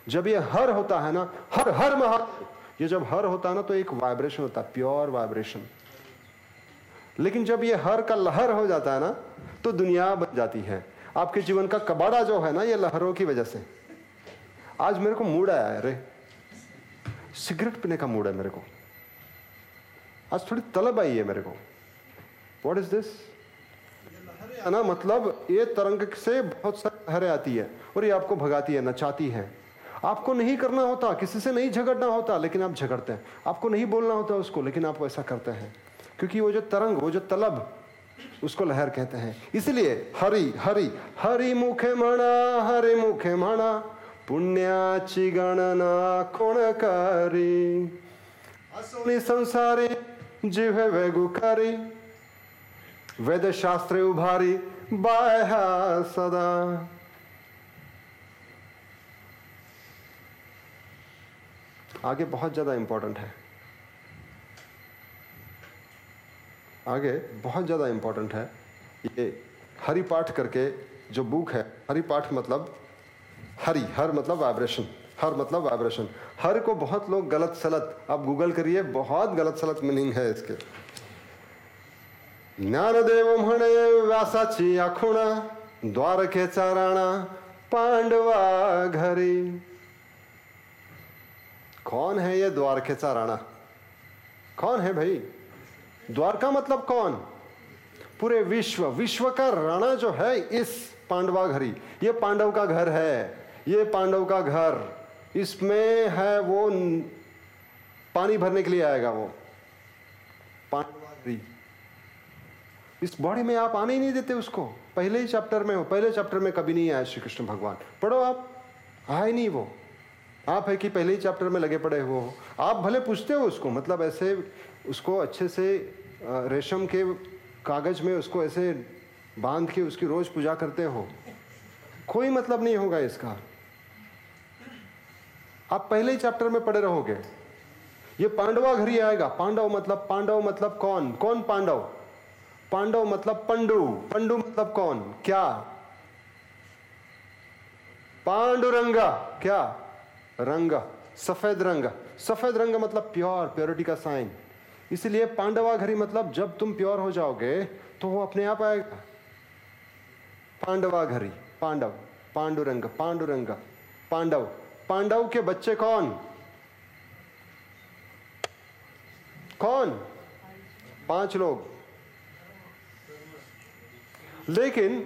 जब ये हर होता है ना, हर हर महा, ये जब हर होता है ना तो एक वाइब्रेशन होता है प्योर वाइब्रेशन लेकिन जब ये हर का लहर हो जाता है ना तो दुनिया बन जाती है। आपके जीवन का कबाड़ा जो है ना, ये लहरों की वजह से। आज मेरे को मूड आया है रे। सिगरेट पीने का मूड है मेरे को। आज थोड़ी तलब आई है मेरे को। वॉट इज़ दिस ना मतलब ये तरंग से बहुत सारी लहरें आती है और ये आपको भगाती है, नचाती है। आपको नहीं करना होता, किसी से नहीं झगड़ना होता, लेकिन आप झगड़ते हैं। आपको नहीं बोलना होता उसको, लेकिन आप ऐसा करते हैं। क्योंकि वो जो तरंग, वो जो तलब, उसको लहर कहते हैं। इसलिए हरि हरि हरि मुखे मणा, हरि मुखे मणा पुण्याची गणना कोण करी? संसारी जीव वेगुकारी वेद शास्त्र उभारी, बाह्या सदा। आगे बहुत ज़्यादा इंपॉर्टेंट है। आगे बहुत ज़्यादा इंपॉर्टेंट है। ये हरि पाठ करके जो बुक है हरि पाठ मतलब हरि, हर मतलब वाइब्रेशन हर मतलब वाइब्रेशन हर को बहुत लोग गलत सलत। आप गूगल करिए, बहुत गलत सलत मीनिंग है इसके। ज्ञानदेव म्हणे व्यासाची आखुणा द्वारकेचा राणा पांडवा घरी। कौन है ये द्वारकेचा राणा कौन है भाई? द्वारका मतलब कौन? पूरे विश्व विश्व का राणा जो है इस पांडवा घरी। ये पांडव का घर है। ये पांडव का घर। इसमें है वो पानी भरने के लिए आएगा वो। घरी इस बॉडी में आप आने ही नहीं देते उसको। पहले ही चैप्टर में हो, पहले चैप्टर में कभी नहीं आया श्री कृष्ण भगवान। पढ़ो आप, आए नहीं वो। आप है कि पहले ही चैप्टर में लगे पड़े हो। आप भले पूछते हो उसको मतलब ऐसे उसको अच्छे से रेशम के कागज़ में उसको ऐसे बाँध के उसकी रोज पूजा करते हो। कोई मतलब नहीं होगा इसका। आप पहले ही चैप्टर में पढ़े रहोगे। ये पांडवा घर ही आएगा। पांडव मतलब पांडव मतलब कौन? कौन पांडव? पांडव मतलब पंडु। पंडु मतलब कौन? क्या? पांडुरंगा। क्या? रंग। सफ़ेद रंग। सफ़ेद रंग मतलब प्योर प्योरिटी का साइन इसलिए पांडवा घरी मतलब जब तुम प्योर हो जाओगे तो वो अपने आप आएगा। पांडवा घरी पांडव। पांडुरंग। पांडुरंग। पांडव। पांडव के बच्चे कौन? कौन? पाँच लोग। लेकिन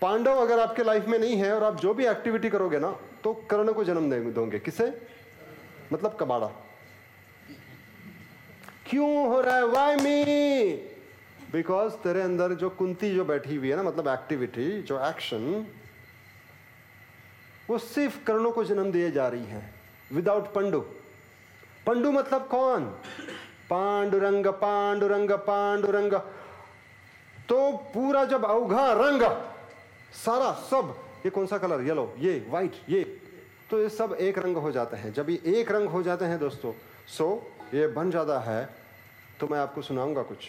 पांडव अगर आपके लाइफ में नहीं है और आप जो भी एक्टिविटी करोगे ना तो कर्ण को जन्म दोगे। किसे? मतलब कबाड़ा। क्यों हो रहा है वाई मी बिकॉज़ तेरे अंदर जो कुंती जो बैठी हुई है ना मतलब एक्टिविटी जो एक्शन वो सिर्फ़ कर्णों को जन्म दिए जा रही है विदाउट पंडु पंडु मतलब कौन? पांडुरंग पांडुरंग पांडुरंग. तो पूरा जब अवघा रंग, सारा सब, ये कौन सा कलर येलो ये वाइट ये. तो ये सब एक रंग हो जाते हैं। जब ये एक रंग हो जाते हैं दोस्तों सो ये बन जाता है तो मैं आपको सुनाऊँगा कुछ।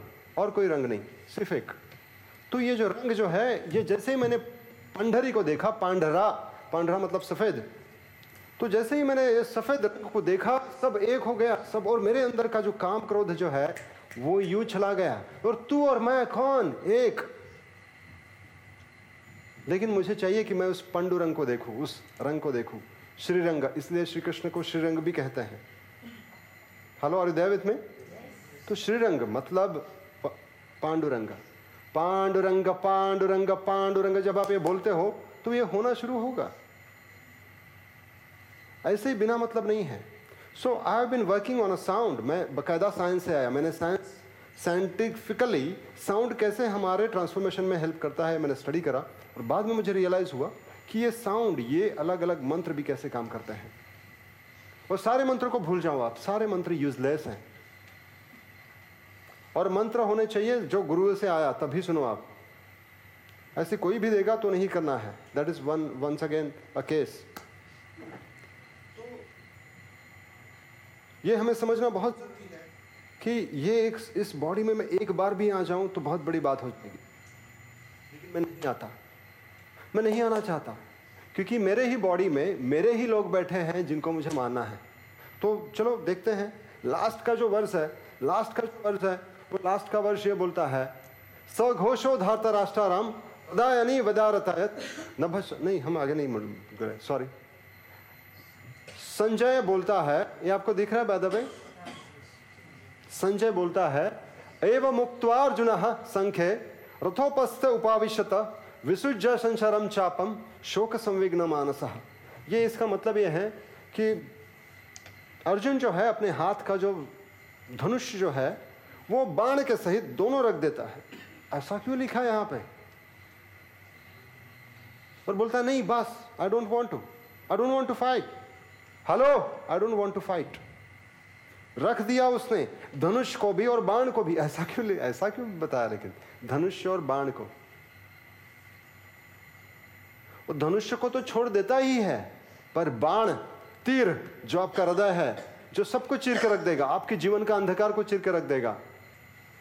और कोई रंग नहीं सिर्फ़ एक। तो ये जो रंग जो है ये जैसे ही मैंने पंडरी को देखा पांडरा पांडरा मतलब सफ़ेद तो जैसे ही मैंने इस सफ़ेद रंग को देखा सब एक हो गया सब और मेरे अंदर का जो काम क्रोध जो है वो यू चला गया। और तू और मैं कौन? एक। लेकिन मुझे चाहिए कि मैं उस पंडु रंग को देखूँ उस रंग को देखूँ। श्रीरंग इसलिए श्री कृष्ण को श्रीरंग भी कहते हैं। हेलो दैवित में तो श्रीरंग मतलब पांडुरंग। पांडुरंग पांडुरंग पांडुरंग, जब आप ये बोलते हो तो ये होना शुरू होगा। ऐसे ही बिना मतलब नहीं है। So I have been working on a sound मैं बकायदा साइंस से आया। मैंने साइंस साइंटिफिकली साउंड कैसे हमारे ट्रांसफॉर्मेशन में हेल्प करता है, मैंने स्टडी करा। और बाद में मुझे रियलाइज़ हुआ कि ये साउंड ये अलग अलग मंत्र भी कैसे काम करते हैं। और सारे मंत्रों को भूल जाओ आप। सारे मंत्र यूजलेस हैं। और मंत्र होने चाहिए, जो गुरु से आया, तभी सुनो आप। ऐसे कोई भी देगा तो नहीं करना है। That is one once again a case ये हमें समझना बहुत ज़रूरी है कि ये एक, इस बॉडी में मैं एक बार भी आ जाऊँ तो बहुत बड़ी बात हो जाएगी। लेकिन मैं नहीं आता। मैं नहीं आना चाहता। क्योंकि मेरे ही बॉडी में, मेरे ही लोग बैठे हैं जिनको मुझे मानना है। तो चलो देखते हैं। लास्ट का जो वर्ष है लास्ट का जो वर्ष है लास्ट का वर्ष ये बोलता है, सघोषो धारता राष्ट्राराम वदायनी वदारतायत। नभस, नहीं, हम आगे नहीं गए सॉरी संजय बोलता है, ये आपको दिख रहा है बैदबे संजय बोलता है, एवं मुक्तवार्जुन संख्य, रथोपस्थ उपाविशत विसुज संसारम चापम शोक संविघ्न मानस। ये इसका मतलब ये है कि अर्जुन जो है, अपने हाथ का जो धनुष जो है वो बाण के सहित दोनों रख देता है। ऐसा क्यों लिखा यहाँ पे? और बोलता नहीं, बस I don't want to I don't want to fight hello I don't want to fight रख दिया उसने। धनुष को भी और बाण को भी। ऐसा क्यों ऐसा क्यों बताया लेकिन? धनुष और बाण को। वो धनुष्य को तो छोड़ देता ही है, पर बाण, तीर, जो आपका हृदय है, जो सबको चीर के रख देगा, आपके जीवन का अंधकार को चीर के रख देगा।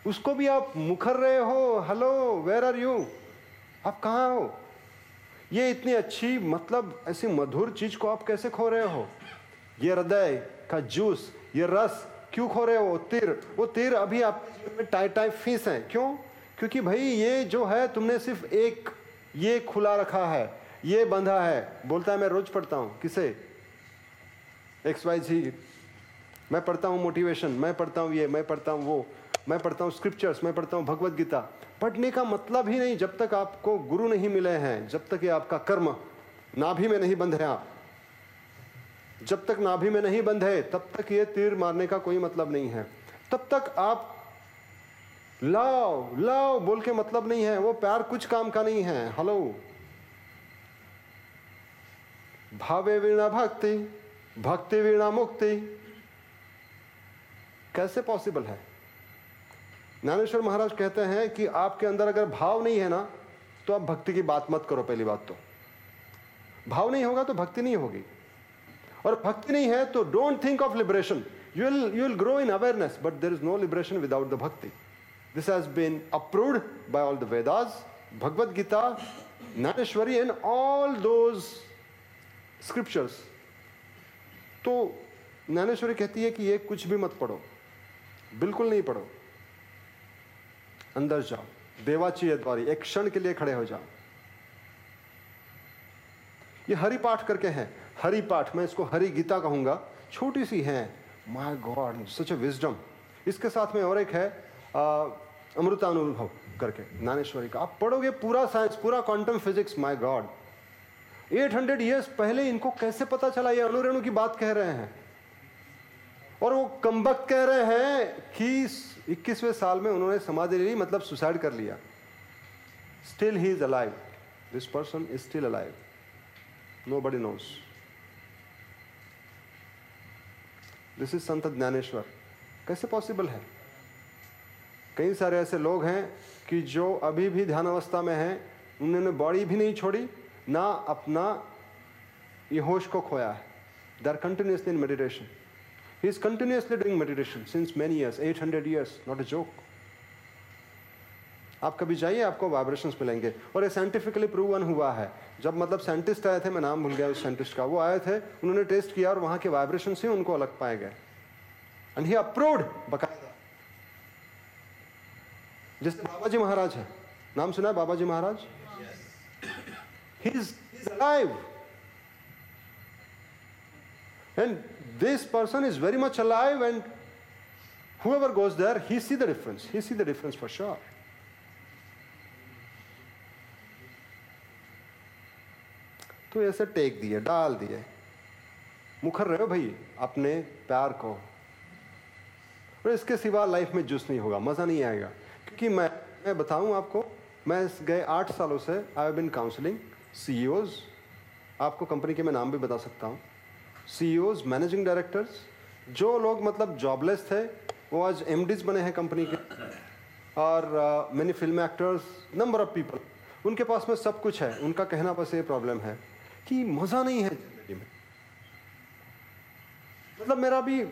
उसको भी आप मुखर रहे हो हेलो वेर आर यू आप कहा हो? ये इतनी अच्छी मतलब ऐसी मधुर चीज़ को आप कैसे खो रहे हो? ये हृदय का जूस, ये रस क्यों खो रहे हो? तीर, वो तीर अभी आप टाइट टाइट फ़ीस है। क्यों? क्योंकि भाई ये जो है तुमने सिर्फ़ एक, ये खुला रखा है, ये बंधा है। बोलता है, मैं रोज पढ़ता हूँ। किसे? एक्स वाई जी मैं पढ़ता हूँ मोटिवेशन मैं पढ़ता हूँ ये, मैं पढ़ता हूँ वो। मैं पढ़ता हूँ स्क्रिप्चर्स मैं पढ़ता हूँ भगवत गीता। पढ़ने का मतलब ही नहीं जब तक आपको गुरु नहीं मिले हैं, जब तक ये आपका कर्म नाभि में नहीं बंधे आप। जब तक नाभि में नहीं बंधे तब तक ये तीर मारने का कोई मतलब नहीं है। तब तक आप लाओ लाओ बोल के मतलब नहीं है, वो प्यार कुछ काम का नहीं है। हेलो। भावे वीणा भक्ति भक्ति वीणा मुक्ति। कैसे पॉसिबल है? ज्ञानेश्वर महाराज कहते हैं कि आपके अंदर अगर भाव नहीं है ना तो आप भक्ति की बात मत करो पहली बात तो। भाव नहीं होगा तो भक्ति नहीं होगी। और भक्ति नहीं है तो don't think of liberation you will you will grow in awareness but there is no liberation without the bhakti this has been approved by all the Vedas Bhagavad Gita Dnyaneshwari and all those scriptures तो ज्ञानेश्वरी कहती है कि ये कुछ भी मत पढ़ो। बिल्कुल नहीं पढ़ो। अंदर जाओ। देवाची द्वारी, एक क्षण के लिए खड़े हो जाओ। ये हरि पाठ करके हैं। हरि पाठ, मैं इसको हरि गीता कहूँगा। छोटी सी है। My God such a wisdom इसके साथ में और एक है अमृतानुभव करके ज्ञानेश्वरी का। आप पढ़ोगे पूरा साइंस पूरा quantum physics my God 800 years पहले इनको कैसे पता चला? ये अणुरेणु की बात कह रहे हैं। और वो कम्बक कह रहे हैं कि 21वें साल में उन्होंने समाधि ली मतलब सुसाइड कर लिया। Still he is alive this person is still alive nobody knows this is Sant Dnyaneshwar. कैसे पॉसिबल है? कई सारे ऐसे लोग हैं कि जो अभी भी ध्यान अवस्था में हैं, उन्होंने बॉडी भी नहीं छोड़ी, ना अपना ये होश को खोया है। They are continuously in meditation He is continuously doing meditation since many years, 800 years, not a joke. आप कभी जाइए आपको वाइब्रेशंस मिलेंगे। और ये साइंटिफिकली प्रूवन हुआ है। जब मतलब साइंटिस्ट आए थे मैं नाम भूल गया उस साइंटिस्ट का। वो आए थे उन्होंने टेस्ट किया और वहाँ के वाइब्रेशन से उनको अलग पाए गए। एंड ही अप्रूव्ड बकायदा जैसे बाबा जी महाराज है। नाम सुना है Baba ji Maharaj he is alive And this person is very much alive and whoever goes there, he see the difference. He see the difference for sure. तो ऐसे टेक दिए डाल दिए। मुखर रहे हो भाई अपने प्यार को। और इसके सिवा लाइफ में जूस नहीं होगा मज़ा नहीं आएगा। क्योंकि मैं मैं बताऊँ आपको मैं गए आठ सालों से I have been counselling CEOs आपको कंपनी के मैं नाम भी बता सकता हूँ। सीईओज मैनेजिंग डायरेक्टर्स जो लोग मतलब जॉबलेस थे, वो आज एम बने हैं कंपनी के। और many film actors number of people उनके पास में सब कुछ है। उनका कहना बस ये प्रॉब्लम है कि मज़ा नहीं है ज़िंदगी में। मतलब मेरा भी,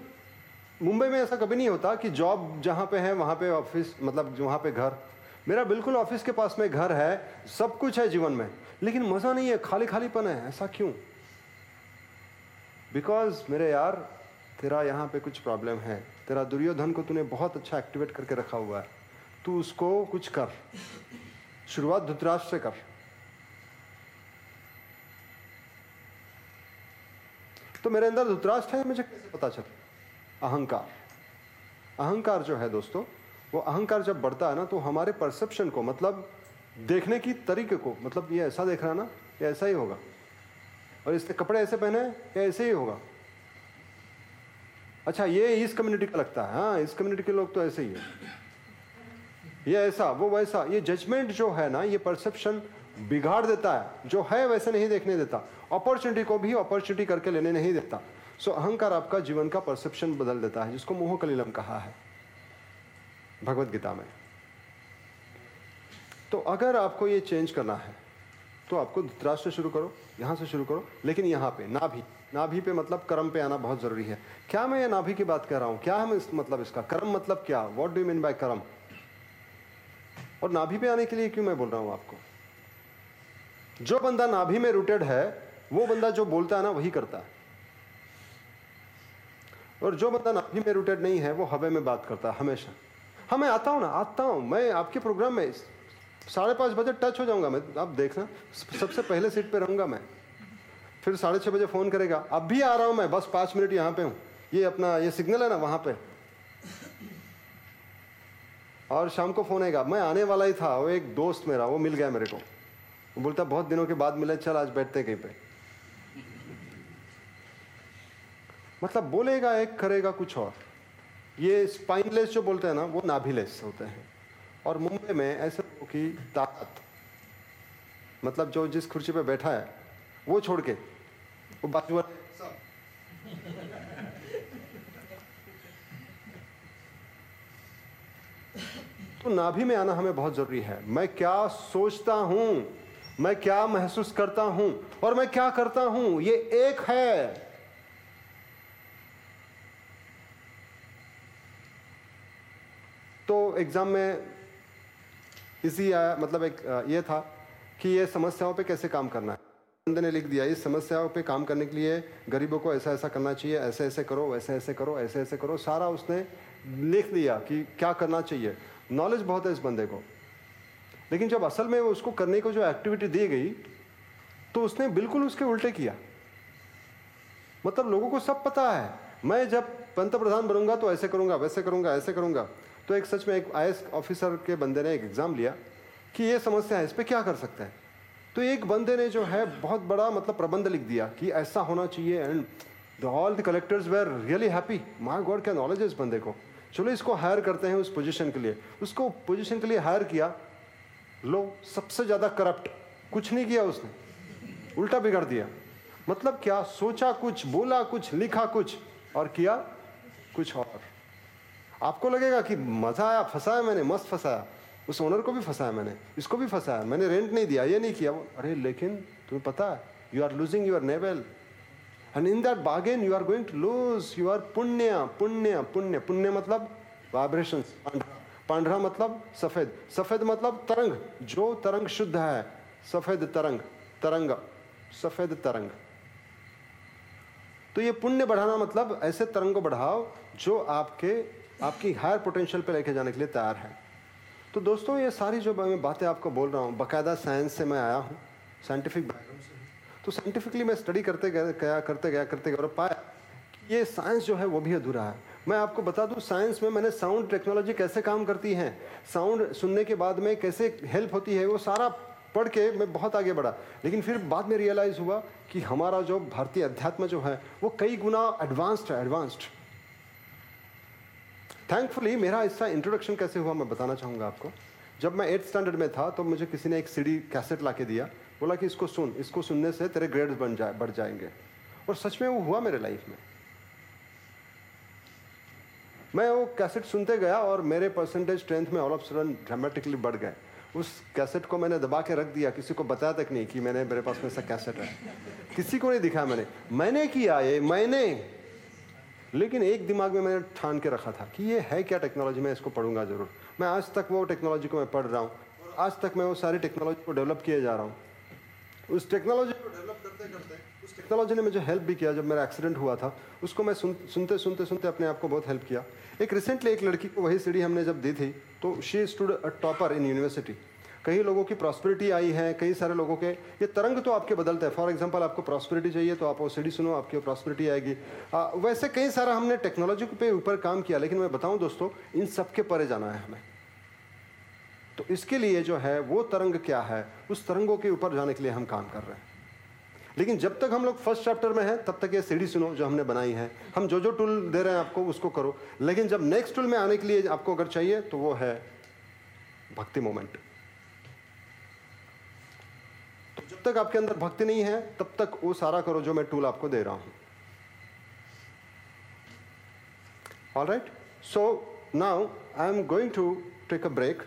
मुंबई में ऐसा कभी नहीं होता कि जॉब जहाँ पे है, वहाँ पे ऑफ़िस मतलब वहाँ पे घर। मेरा बिल्कुल ऑफ़िस के पास में घर है, सब कुछ है जीवन में। लेकिन मज़ा नहीं है खाली खालीपन है, ऐसा क्यों? बिकॉज़ मेरे यार, तेरा यहाँ पे कुछ प्रॉब्लम है। तेरा दुर्योधन को तूने बहुत अच्छा एक्टिवेट करके रखा हुआ है। तू उसको कुछ कर। शुरुआत धुतराज से कर। तो मेरे अंदर धुतराष्ट्र है, मुझे कैसे पता चला? अहंकार। अहंकार जो है दोस्तों, वो अहंकार जब बढ़ता है ना तो हमारे परसेप्शन को मतलब देखने की तरीके को मतलब ये ऐसा देख रहा ना, ये ऐसा ही होगा। और इसने कपड़े ऐसे पहने या ऐसे ही होगा? अच्छा ये इस कम्युनिटी का लगता है हाँ इस कम्युनिटी के लोग तो ऐसे ही है। ये ऐसा, वो वैसा, ये जजमेंट जो है ना, ये परसेप्शन बिगाड़ देता है। जो है वैसे नहीं देखने देता अपॉर्चुनिटी को भी अपॉर्चुनिटी करके लेने नहीं देता। सो अहंकार आपका जीवन का परसेप्शन बदल देता है, जिसको मोह कलीलम कहा है, भगवत गीता में। तो अगर आपको ये चेंज करना है तो आपको धृतराष्ट्र से शुरू करो, यहाँ से शुरू करो, लेकिन यहाँ पे, नाभि। नाभि पे मतलब कर्म पे आना बहुत ज़रूरी है। क्या मैं ये नाभि की बात कर रहा हूँ? क्या है इस मतलब इसका, कर्म मतलब क्या? वॉट डू मीन बाय कर्म? और नाभि पे आने के लिए क्यों मैं बोल रहा हूँ आपको? जो बंदा नाभि में रूटेड है, वो बंदा जो बोलता है ना, वही करता है। और जो बंदा नाभि में रूटेड नहीं है, वो हवे में बात करता है, हमेशा। हाँ मैं आता हूँ ना, आता हूँ। मैं, आपके प्रोग्राम में साढ़े पाँच बजे टच हो जाऊँगा मैं। आप देखना, सबसे पहले सीट पे रहूँगा मैं। फिर साढ़े छः बजे फ़ोन करेगा, अब भी आ रहा हूँ मैं, बस पाँच मिनट यहाँ पे हूँ। ये अपना, ये सिग्नल है ना वहाँ पे? और शाम को फ़ोन आएगा, मैं आने वाला ही था, वो एक दोस्त मेरा, वो मिल गया मेरे को। वो बोलता, बहुत दिनों के बाद मिले, चल आज बैठते कहीं पे। मतलब बोलेगा एक, करेगा कुछ और। ये स्पाइनलेस जो बोलते हैं ना, वो नाभिलेस होते हैं। और मुंबई में ऐसे की ताकत। मतलब जो जिस कुर्सी पे बैठा है, वो छोड़ के, वो बाजू वाले तो नाभि में आना हमें बहुत ज़रूरी है। मैं क्या सोचता हूँ, मैं क्या महसूस करता हूँ, और मैं क्या करता हूँ, ये एक है। तो एग्ज़ाम में इसी आया मतलब एक ये था कि ये समस्याओं पे कैसे काम करना है। बंदे ने लिख दिया, इस समस्याओं पे काम करने के लिए गरीबों को ऐसा ऐसा करना चाहिए, ऐसे ऐसे करो, वैसे ऐसे करो, ऐसे ऐसे करो। सारा उसने लिख दिया कि क्या करना चाहिए। नॉलेज बहुत है इस बंदे को। लेकिन जब असल में उसको करने को जो एक्टिविटी दी गई तो उसने बिल्कुल उसके उल्टे किया। मतलब लोगों को सब पता है, मैं जब पंत प्रधान बनूँगा तो ऐसे करूँगा, वैसे करूँगा, ऐसे करूँगा। तो एक सच में एक आई ऑफिसर के बंदे ने एक एग्ज़ाम लिया कि ये समस्या है, इस पर क्या कर सकते हैं? तो एक बंदे ने जो है बहुत बड़ा मतलब प्रबंध लिख दिया कि ऐसा होना चाहिए and the all the collectors were really happy my God क्या नॉलेज है इस बंदे को? चलो इसको हायर करते हैं उस पोजीशन के लिए। उसको पोजीशन के लिए हायर किया। लो, सबसे ज़्यादा करप्ट कुछ नहीं किया उसने। उल्टा बिगड़ दिया। मतलब क्या? सोचा कुछ, बोला कुछ, लिखा कुछ और किया कुछ और। आपको लगेगा कि मज़ा आया, फंसाया मैंने, मस्त फंसाया। उस ओनर को भी फंसाया मैंने, इसको भी फंसाया। मैंने रेंट नहीं दिया, ये नहीं किया। वो, अरे, लेकिन तुम्हें पता है you are losing your navel and in that bargain you are going to lose you are punya punya punya. पुण्य मतलब वाइब्रेशन पांडरा मतलब सफ़ेद। सफ़ेद मतलब तरंग। जो तरंग शुद्ध है, सफ़ेद तरंग। तरंग, सफ़ेद तरंग। तो ये पुण्य बढ़ाना मतलब ऐसे तरंग को बढ़ाओ जो आपके आपकी हायर पोटेंशियल पे लेके जाने के लिए तैयार है। तो दोस्तों, ये सारी जो मैं बातें आपको बोल रहा हूँ, बाकायदा साइंस से मैं आया हूँ साइंटिफिक बैकग्राउंड से। तो साइंटिफिकली मैं स्टडी करते गया करते गया करते गया और पाया कि ये साइंस जो है वो भी अधूरा है। मैं आपको बता दूँ साइंस में मैंने साउंड टेक्नोलॉजी कैसे काम करती है साउंड सुनने के बाद में कैसे हेल्प होती है, वो सारा पढ़ के मैं बहुत आगे बढ़ा। लेकिन फिर बाद में रियलाइज़ हुआ कि हमारा जो भारतीय अध्यात्म जो है, वो कई गुना एडवांस्ड है एडवांस्ड थैंकफुली मेरा इसका इंट्रोडक्शन कैसे हुआ, मैं बताना चाहूँगा आपको। जब मैं एट्थ स्टैंडर्ड में था तो मुझे किसी ने एक सीडी कैसेट ला के दिया। बोला कि इसको सुन, इसको सुनने से तेरे ग्रेड्स बन जाए बढ़ जाएँगे। और सच में वो हुआ मेरे लाइफ में। मैं वो कैसेट सुनते गया और मेरे परसेंटेज टेंथ में ऑल ऑफ़ सडन ड्रामेटिकली बढ़ गए। उस कैसेट को मैंने दबा के रख दिया, किसी को बताया तक नहीं कि मैंने, मेरे पास में ऐसा कैसेट है। किसी को नहीं दिखाया मैंने। मैंने किया ये, मैंने। लेकिन एक दिमाग में मैंने ठान के रखा था कि ये है क्या टेक्नोलॉजी मैं इसको पढ़ूँगा ज़रूर। मैं आज तक वो टेक्नोलॉजी को मैं पढ़ रहा हूँ आज तक मैं वो सारी टेक्नोलॉजी को डेवलप किए जा रहा हूँ। उस टेक्नोलॉजी को डेवलप करते करते उस टेक्नोलॉजी ने मुझे हेल्प भी किया जब मेरा एक्सीडेंट हुआ था। उसको मैं सुन, सुनते सुनते सुनते अपने आप को बहुत हेल्प किया। एक रिसेंटली एक लड़की को वही सीढ़ी हमने जब दी थी तो she stood a topper in university कई लोगों की प्रॉस्पेरिटी आई है कई सारे लोगों के ये तरंग तो आपके बदलते हैं। फॉर एग्जांपल आपको प्रॉस्पेरिटी चाहिए तो आप सीढ़ी सुनो आपकी प्रॉस्पेरिटी आएगी। आ, वैसे कई सारा हमने टेक्नोलॉजी पे ऊपर काम किया लेकिन मैं बताऊँ दोस्तों इन सबके परे जाना है हमें। तो इसके लिए जो है वो तरंग क्या है उस तरंगों के ऊपर जाने के लिए हम काम कर रहे हैं। लेकिन जब तक हम लोग फ़र्स्ट चैप्टर में हैं तब तक ये सीढ़ी सुनो जो हमने बनाई है। हम जो जो टूल दे रहे हैं आपको उसको करो। लेकिन जब नेक्स्ट टूल में आने के लिए आपको अगर चाहिए तो वो है भक्ति मोमेंट तो तक आपके अंदर भक्ति नहीं है, तब तक वो सारा करो जो मैं टूल आपको दे रहा हूँ। All right so now I am going to take a break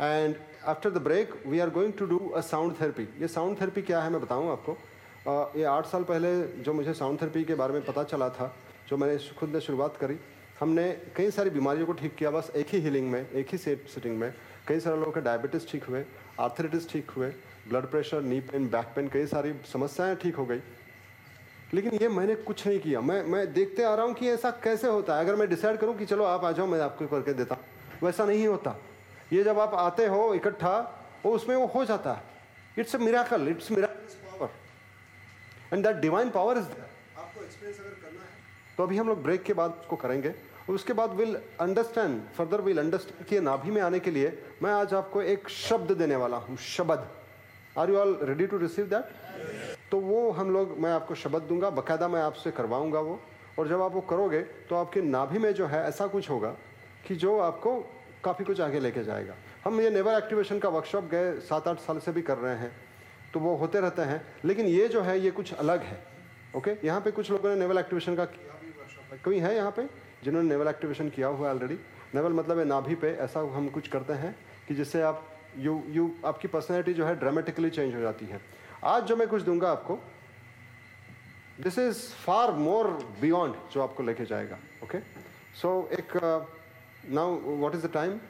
and after the break we are going to do a sound therapy ये साउंड थेरेपी क्या है मैं बताऊँ आपको? ये आठ साल पहले जो मुझे साउंड थेरेपी के बारे में पता चला था, जो मैंने खुद ने शुरुआत करी, हमने कई सारी बीमारियों को ठीक किया, बस एक ही हीलिंग में, एक ही सेट सिटिंग में, कई सारे लोगों के डायबिटीज़ ठीक हुए आर्थराइटिस ठीक हुए blood pressure knee pain back pain कई सारी समस्याएँ ठीक हो गई। लेकिन ये मैंने कुछ नहीं किया। मैं मैं देखते आ रहा हूँ कि ऐसा कैसे होता है। अगर मैं डिसाइड करूँ कि चलो आप आ जाओ, मैं आपको करके देता हूँ। वैसा नहीं होता। ये जब आप आते हो इकट्ठा, वो उसमें वो हो जाता है। It's a miracle it's power and that divine power is आपको एक्सपीरियंस अगर करना है तो अभी हम लोग ब्रेक के बाद उसको करेंगे। और उसके बाद will understand further will understand कि नाभि में आने के लिए मैं आज आपको एक शब्द देने वाला हूँ, शब्द। Are you all ready to receive that तो वो हम लोग, मैं आपको शब्द दूँगा, बकायदा मैं आपसे करवाऊँगा वो। और जब आप वो करोगे तो आपके नाभि में जो है, ऐसा कुछ होगा कि जो आपको काफ़ी कुछ आगे लेके जाएगा। हम ये नेवर एक्टिवेशन का वर्कशॉप गए सात आठ साल से भी कर रहे हैं तो वो होते रहते हैं। लेकिन ये जो है, ये कुछ अलग है, ओके? यहाँ पे कुछ लोगों ने नेवल एक्टिवेशन का कोई है यहाँ पे जिन्होंने नेवल एक्टिवेशन किया हुआ ऑलरेडी नेवल मतलब है नाभि पे ऐसा हम कुछ करते हैं कि जिससे आप यू यू आपकी पर्सनैलिटी जो है ड्रामेटिकली चेंज हो जाती है। आज जो मैं कुछ दूँगा आपको this is far more beyond जो आपको लेके जाएगा ओके सो एक now what is the time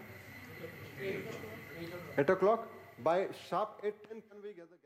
eight o'clock by sharp eight ten can we get